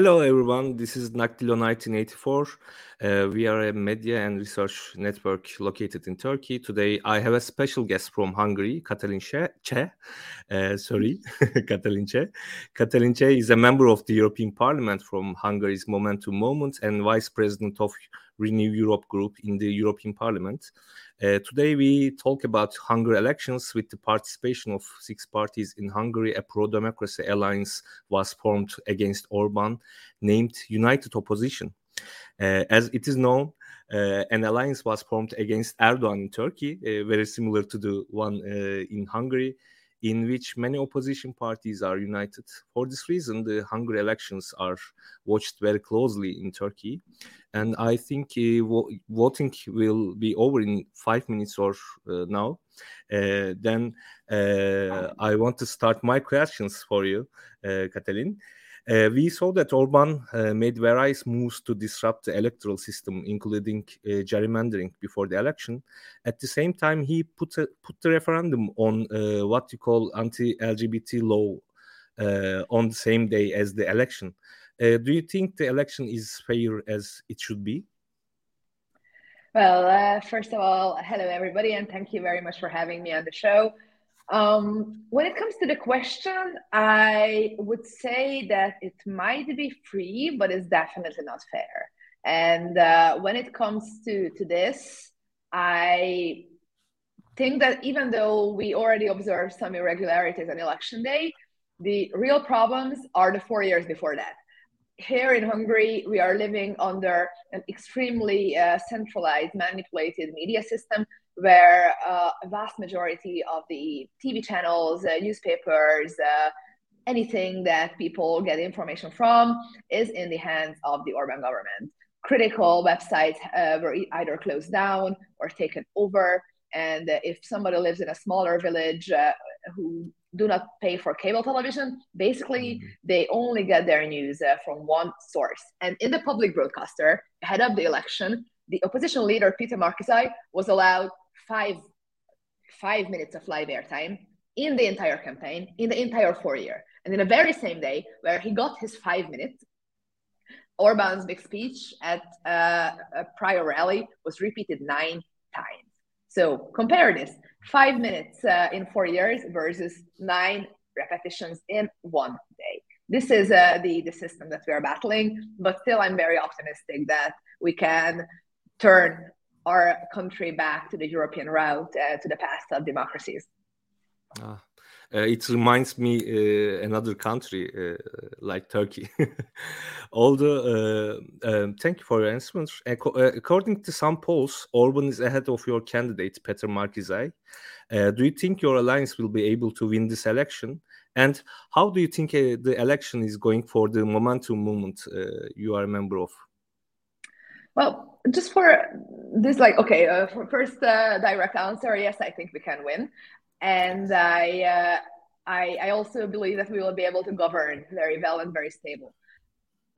Hello, everyone. This is Daktilo 1984. Uh, we are a media and research network located in Turkey. Today, I have a special guest from Hungary, Katalin Cseh. Uh, sorry, Katalin Cseh. Katalin Cseh is a member of the European Parliament from Hungary's Momentum Moment and vice president of Renew Europe group in the European Parliament. Uh, today, we talk about Hungary elections with the participation of six parties in Hungary. A pro democracy alliance was formed against Orban, named United Opposition. Uh, as it is known, uh, an alliance was formed against Erdogan in Turkey, uh, very similar to the one uh, in Hungary in which many opposition parties are united. For this reason, the Hungary elections are watched very closely in Turkey. And I think uh, voting will be over in five minutes or uh, now. Uh, then uh, I want to start my questions for you, uh, Katalin. Uh, we saw that Orban uh, made various moves to disrupt the electoral system, including uh, gerrymandering before the election. At the same time, he put a, put the referendum on uh, what you call anti-LGBT law uh, on the same day as the election. Uh, do you think the election is fair as it should be? Well, first of all, hello everybody, and thank you very much for having me on the show. Um, when it comes to the question, I would say that it might be free, but it's definitely not fair. And uh, when it comes to, to this, I think that even though we already observed some irregularities on election day, the real problems are the four years before that. Here in Hungary, we are living under an extremely uh, centralized, manipulated media system where uh, a vast majority of the TV channels, uh, newspapers, uh, anything that people get information from is in the hands of the Orban government. Critical websites uh, were either closed down or taken over. And if somebody lives in a smaller village uh, who do not pay for cable television, basically mm-hmm. they only get their news uh, from one source. And in the public broadcaster, ahead of the election, the opposition leader Peter Márki-Zay was allowed five five minutes of live airtime in the entire campaign in the entire four year. And in the very same day where he got his five minutes orban's big speech at uh, a prior rally was repeated nine times. So compare this five minutes uh, in four years versus nine repetitions in one day. This is uh, the, the system that we are battling but still i'm very optimistic that we can turn our country back to the European route, uh, to the path of democracies. Ah. Uh, it reminds me uh, another country uh, like Turkey. Although, uh, um, thank you for your answers. Uh, according to some polls, Orban is ahead of your candidate Peter Márki-Zay. do you think your alliance will be able to win this election? And how do you think the election is going for the Momentum movement you are a member of? Well, just for this, like, okay, uh, for first uh, direct answer, yes, I think we can win, and I, uh, I, I also believe that we will be able to govern very well and very stable.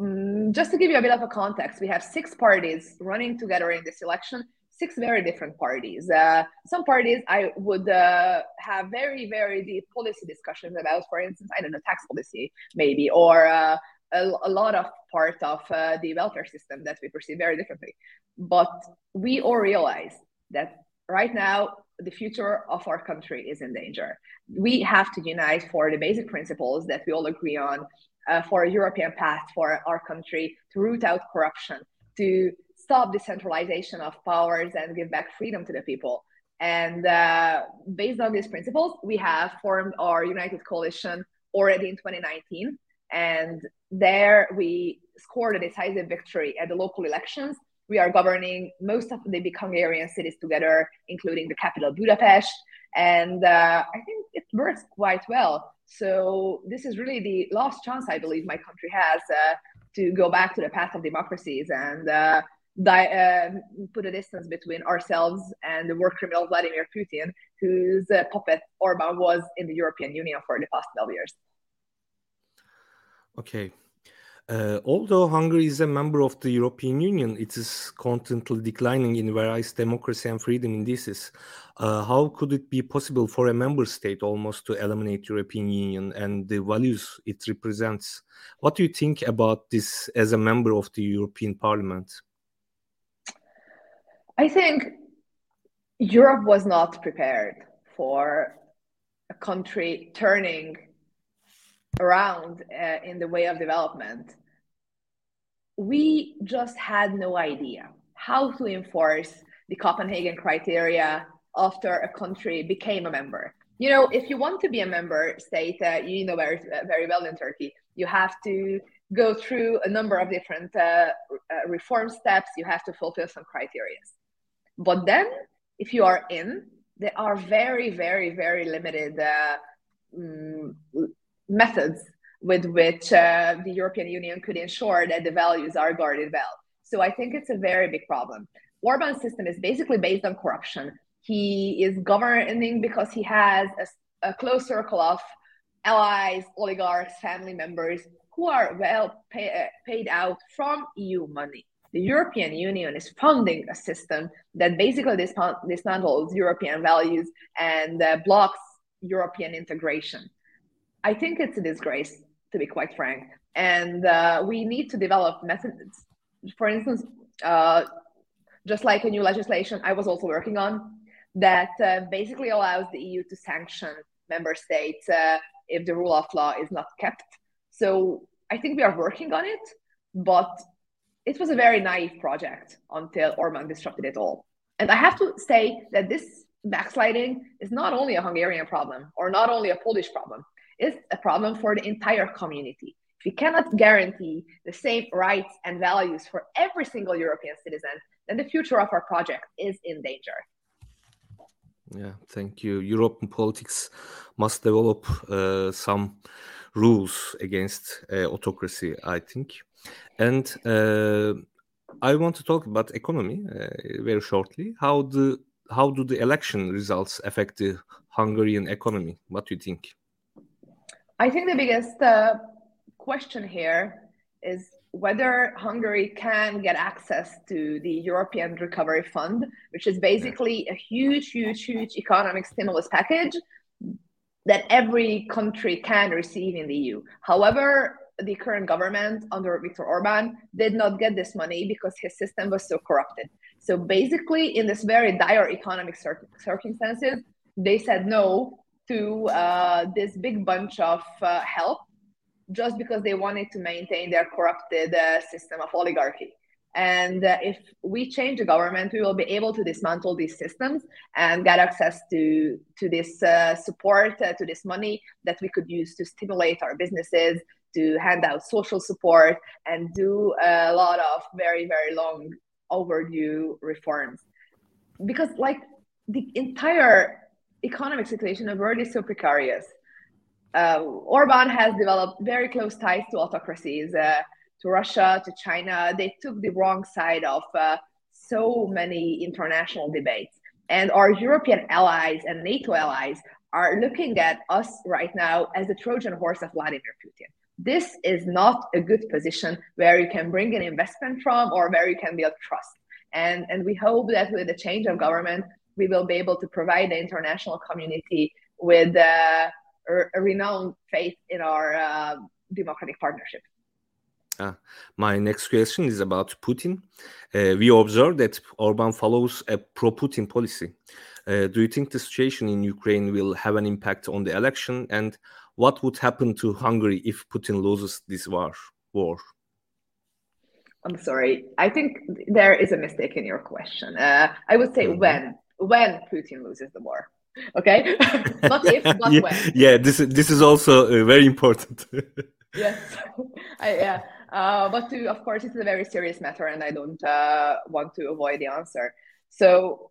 Mm, just to give you a bit of a context, we have six parties running together in this election. Six very different parties. Uh, some parties I would uh, have very, very deep policy discussions about. For instance, I don't know, tax policy maybe, or uh, a, a lot of part of uh, the welfare system that we perceive very differently. But we all realize that right now the future of our country is in danger. We have to unite for the basic principles that we all agree on uh, for a European path for our country to root out corruption, to stop decentralization of powers and give back freedom to the people. And uh, based on these principles, we have formed our United Coalition already in 2019. And there we scored a decisive victory at the local elections. We are governing most of the big Hungarian cities together, including the capital Budapest. And uh, I think it works quite well. So this is really the last chance I believe my country has uh, to go back to the path of democracies and uh, di- uh, put a distance between ourselves and the war criminal Vladimir Putin, whose uh, puppet Orban was in the European Union for the past 12 years. Okay. Uh, although Hungary is a member of the European Union, it is constantly declining in various democracy and freedom indices. Uh, how could it be possible for a member state almost to eliminate European Union and the values it represents? What do you think about this as a member of the European Parliament? I think Europe was not prepared for a country turning around uh, in the way of development, we just had no idea how to enforce the Copenhagen criteria after a country became a member. You know, if you want to be a member state, uh, you know very, very well in Turkey, you have to go through a number of different uh, uh reform steps. You have to fulfill some criteria. But then, if you are in, there are very, very, very limited uh, um, methods with which uh, the European Union could ensure that the values are guarded well. So I think it's a very big problem. Orban's system is basically based on corruption. He is governing because he has a, a close circle of allies, oligarchs, family members who are well pay, uh, paid out from EU money. The European Union is funding a system that basically dismantles European values and uh, blocks European integration. I think it's a disgrace, to be quite frank. And uh, we need to develop methods. For instance, uh, just like a new legislation I was also working on that uh, basically allows the EU to sanction member states uh, if the rule of law is not kept. So I think we are working on it, but it was a very naive project until Orban disrupted it all. And I have to say that this backsliding is not only a Hungarian problem or not only a Polish problem is a problem for the entire community. If we cannot guarantee the same rights and values for every single European citizen, then the future of our project is in danger. Yeah, thank you. European politics must develop uh, some rules against uh, autocracy, I think. And uh, I want to talk about economy uh, very shortly. How do how do the election results affect the Hungarian economy? What do you think? I think the biggest uh, question here is whether Hungary can get access to the European Recovery Fund, which is basically a huge, huge, huge economic stimulus package that every country can receive in the EU. However, the current government under Viktor Orban did not get this money because his system was so corrupted. So basically, in this very dire economic circumstances, they said no to uh, this big bunch of uh, help just because they wanted to maintain their corrupted uh, system of oligarchy. And uh, if we change the government, we will be able to dismantle these systems and get access to, to this uh, support, uh, to this money that we could use to stimulate our businesses, to hand out social support, and do a lot of very, very long overdue reforms. Because, like, the entire economic situation of world is so precarious. Uh, Orban has developed very close ties to autocracies, uh, to Russia, to China. They took the wrong side of uh, so many international debates. And our European allies and NATO allies are looking at us right now as the Trojan horse of Vladimir Putin. This is not a good position where you can bring an investment from or where you can build trust. And, and we hope that with the change of government, we will be able to provide the international community with uh, a, renowned faith in our uh, democratic partnership. Uh, my next question is about Putin. Uh, we observe that Orban follows a pro Putin policy. Uh, do you think the situation in Ukraine will have an impact on the election? And what would happen to Hungary if Putin loses this war? war? I'm sorry. I think there is a mistake in your question. Uh, I would say mm -hmm. when when Putin loses the war. Okay, not if, but yeah, when. Yeah, this is this is also uh, very important. yes, I, yeah. Uh, but to, of course, it's a very serious matter, and I don't uh, want to avoid the answer. So,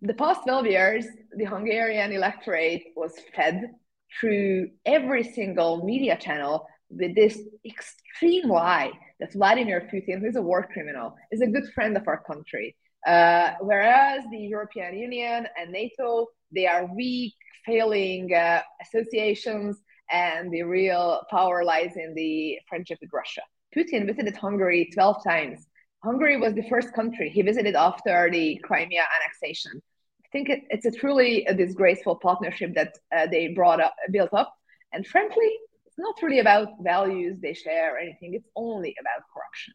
the past 12 years, the Hungarian electorate was fed through every single media channel with this extreme lie that Vladimir Putin, who is a war criminal, is a good friend of our country uh, whereas the European Union and NATO, they are weak, failing uh, associations, and the real power lies in the friendship with Russia. Putin visited Hungary 12 times. Hungary was the first country he visited after the Crimea annexation. I think it, it's a truly a disgraceful partnership that uh, they brought up, built up. And frankly, it's not really about values they share or anything. It's only about corruption.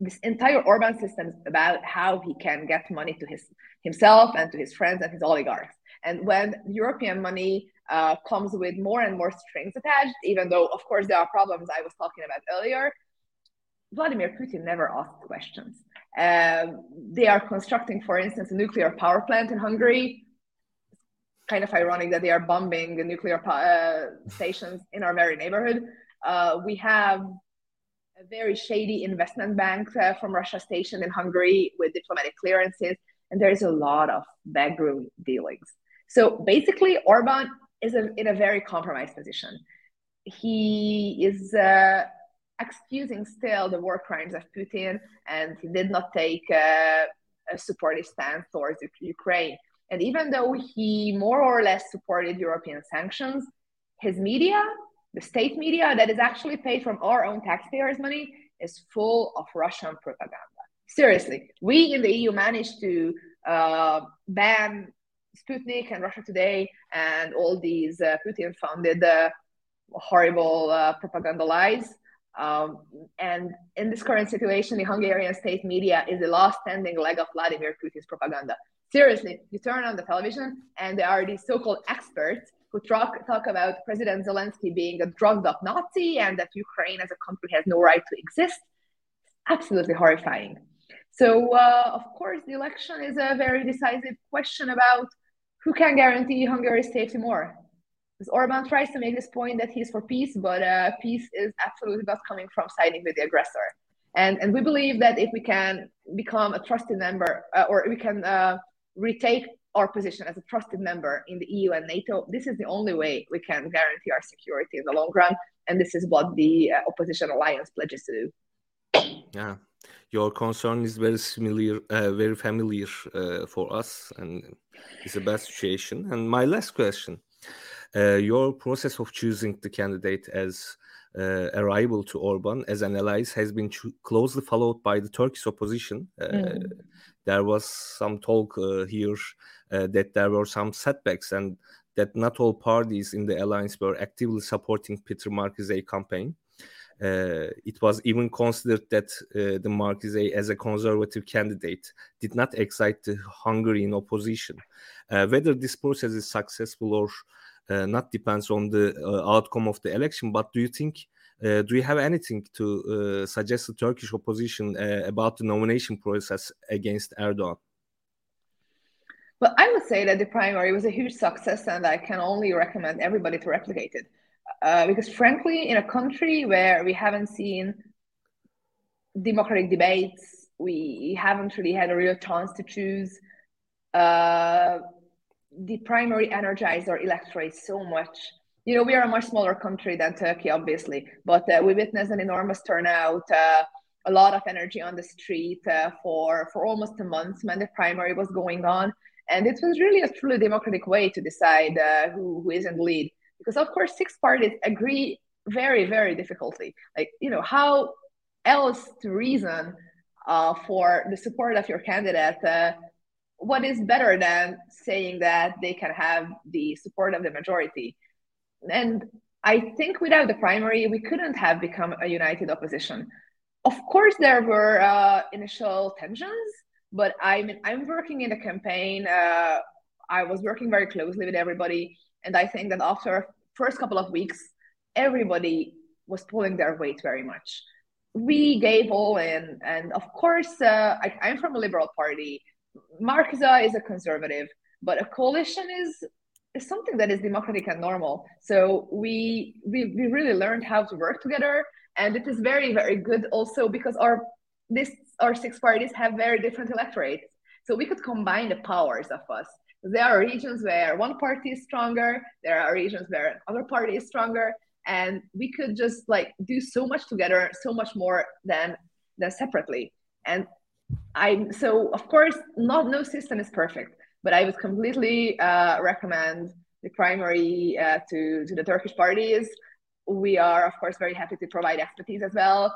This entire Orban system is about how he can get money to his himself and to his friends and his oligarchs. And when European money uh, comes with more and more strings attached, even though, of course, there are problems I was talking about earlier, Vladimir Putin never asked questions. Um, they are constructing, for instance, a nuclear power plant in Hungary. Kind of ironic that they are bombing the nuclear uh, stations in our very neighborhood. Uh, we have a very shady investment bank uh, from Russia stationed in Hungary with diplomatic clearances, and there is a lot of backroom dealings. So basically, Orban is a, in a very compromised position. He is uh, excusing still the war crimes of Putin, and he did not take uh, a supportive stance towards Ukraine. And even though he more or less supported European sanctions, his media, the state media that is actually paid from our own taxpayers' money, is full of Russian propaganda. Seriously, we in the EU managed to uh, ban Sputnik and Russia Today and all these uh, Putin funded uh, horrible uh, propaganda lies. Um, and in this current situation, the Hungarian state media is the last standing leg of Vladimir Putin's propaganda. Seriously, you turn on the television and there are these so called experts who talk, talk about President Zelensky being a drugged up Nazi and that Ukraine as a country has no right to exist. Absolutely horrifying. So, uh, of course, the election is a very decisive question about who can guarantee Hungary's safety more. Because Orban tries to make this point that he's for peace, but uh, peace is absolutely not coming from siding with the aggressor. And, and we believe that if we can become a trusted member uh, or we can uh, retake our position as a trusted member in the EU and NATO, this is the only way we can guarantee our security in the long run. And this is what the uh, opposition alliance pledges to do. Yeah, your concern is very familiar, uh, very familiar uh, for us, and it's a bad situation. And my last question: uh, your process of choosing the candidate as uh, a rival to Orban as an ally has been closely followed by the Turkish opposition. Uh, mm. There was some talk uh, here that there were some setbacks and that not all parties in the alliance were actively supporting Peter Márki-Zay campaign. Uh, it was even considered that uh, the Márki-Zay, as a conservative candidate, did not excite the Hungarian opposition. Uh, whether this process is successful or uh, not depends on the uh, outcome of the election. But do you think? Uh, do you have anything to suggest the Turkish opposition about the nomination process against Erdogan? Well, I would say that the primary was a huge success, and I can only recommend everybody to replicate it. Uh, because frankly, in a country where we haven't seen democratic debates, we haven't really had a real chance to choose. Uh, the primary energized our electorate so much. You know, we are a much smaller country than Turkey, obviously, but uh, we witnessed an enormous turnout, uh, a lot of energy on the street uh, for for almost a month when the primary was going on, and it was really a truly democratic way to decide uh, who, who is in the lead. Because of course six parties agree very very difficultly. Like you know how else to reason uh, for the support of your candidate uh, what is better than saying that they can have the support of the majority and i think without the primary we couldn't have become a united opposition of course there were uh, initial tensions but i'm i'm working in the campaign uh, i was working very closely with everybody and I think that after first couple of weeks, everybody was pulling their weight very much. We gave all in, and of course, uh, I, am from a liberal party. Márki-Zay is a conservative, but a coalition is is something that is democratic and normal. So we we we really learned how to work together, and it is very very good also because our this our six parties have very different electorates, so we could combine the powers of us there are regions where one party is stronger, there are regions where other party is stronger, and we could just like do so much together, so much more than than separately. And I'm so of course not no system is perfect, but I would completely uh, recommend the primary uh, to to the Turkish parties. We are of course very happy to provide expertise as well.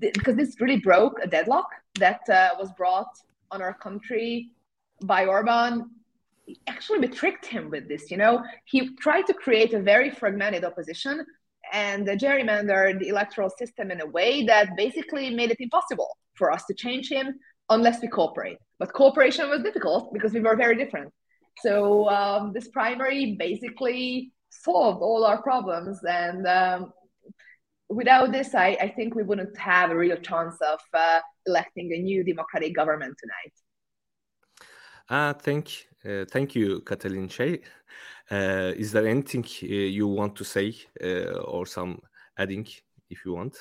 because this really broke a deadlock that uh, was brought on our country by Orban. Actually, we tricked him with this. You know, he tried to create a very fragmented opposition and gerrymandered the electoral system in a way that basically made it impossible for us to change him unless we cooperate. But cooperation was difficult because we were very different. So um, this primary basically solved all our problems. And um, without this, I, I, think we wouldn't have a real chance of uh, electing a new democratic government tonight. Uh, thank, uh, thank you, Katalin Cseh. Uh, is there anything uh, you want to say uh, or some adding if you want?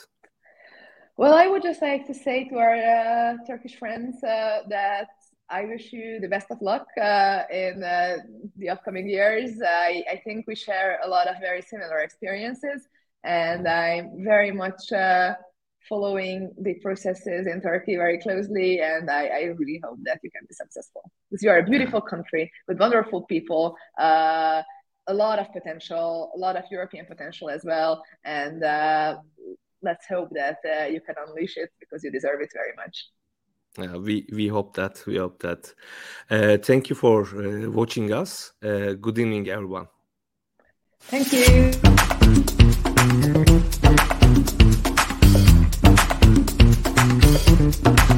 Well, I would just like to say to our uh, Turkish friends uh, that I wish you the best of luck uh, in uh, the upcoming years. I, I, think we share a lot of very similar experiences, and I'm very much uh, following the processes in Turkey very closely. And I, I, really hope that you can be successful because you are a beautiful country with wonderful people. Uh, a lot of potential, a lot of European potential as well, and uh, let's hope that uh, you can unleash it because you deserve it very much. Uh, we we hope that we hope that. Uh, thank you for uh, watching us. Uh, good evening, everyone. Thank you.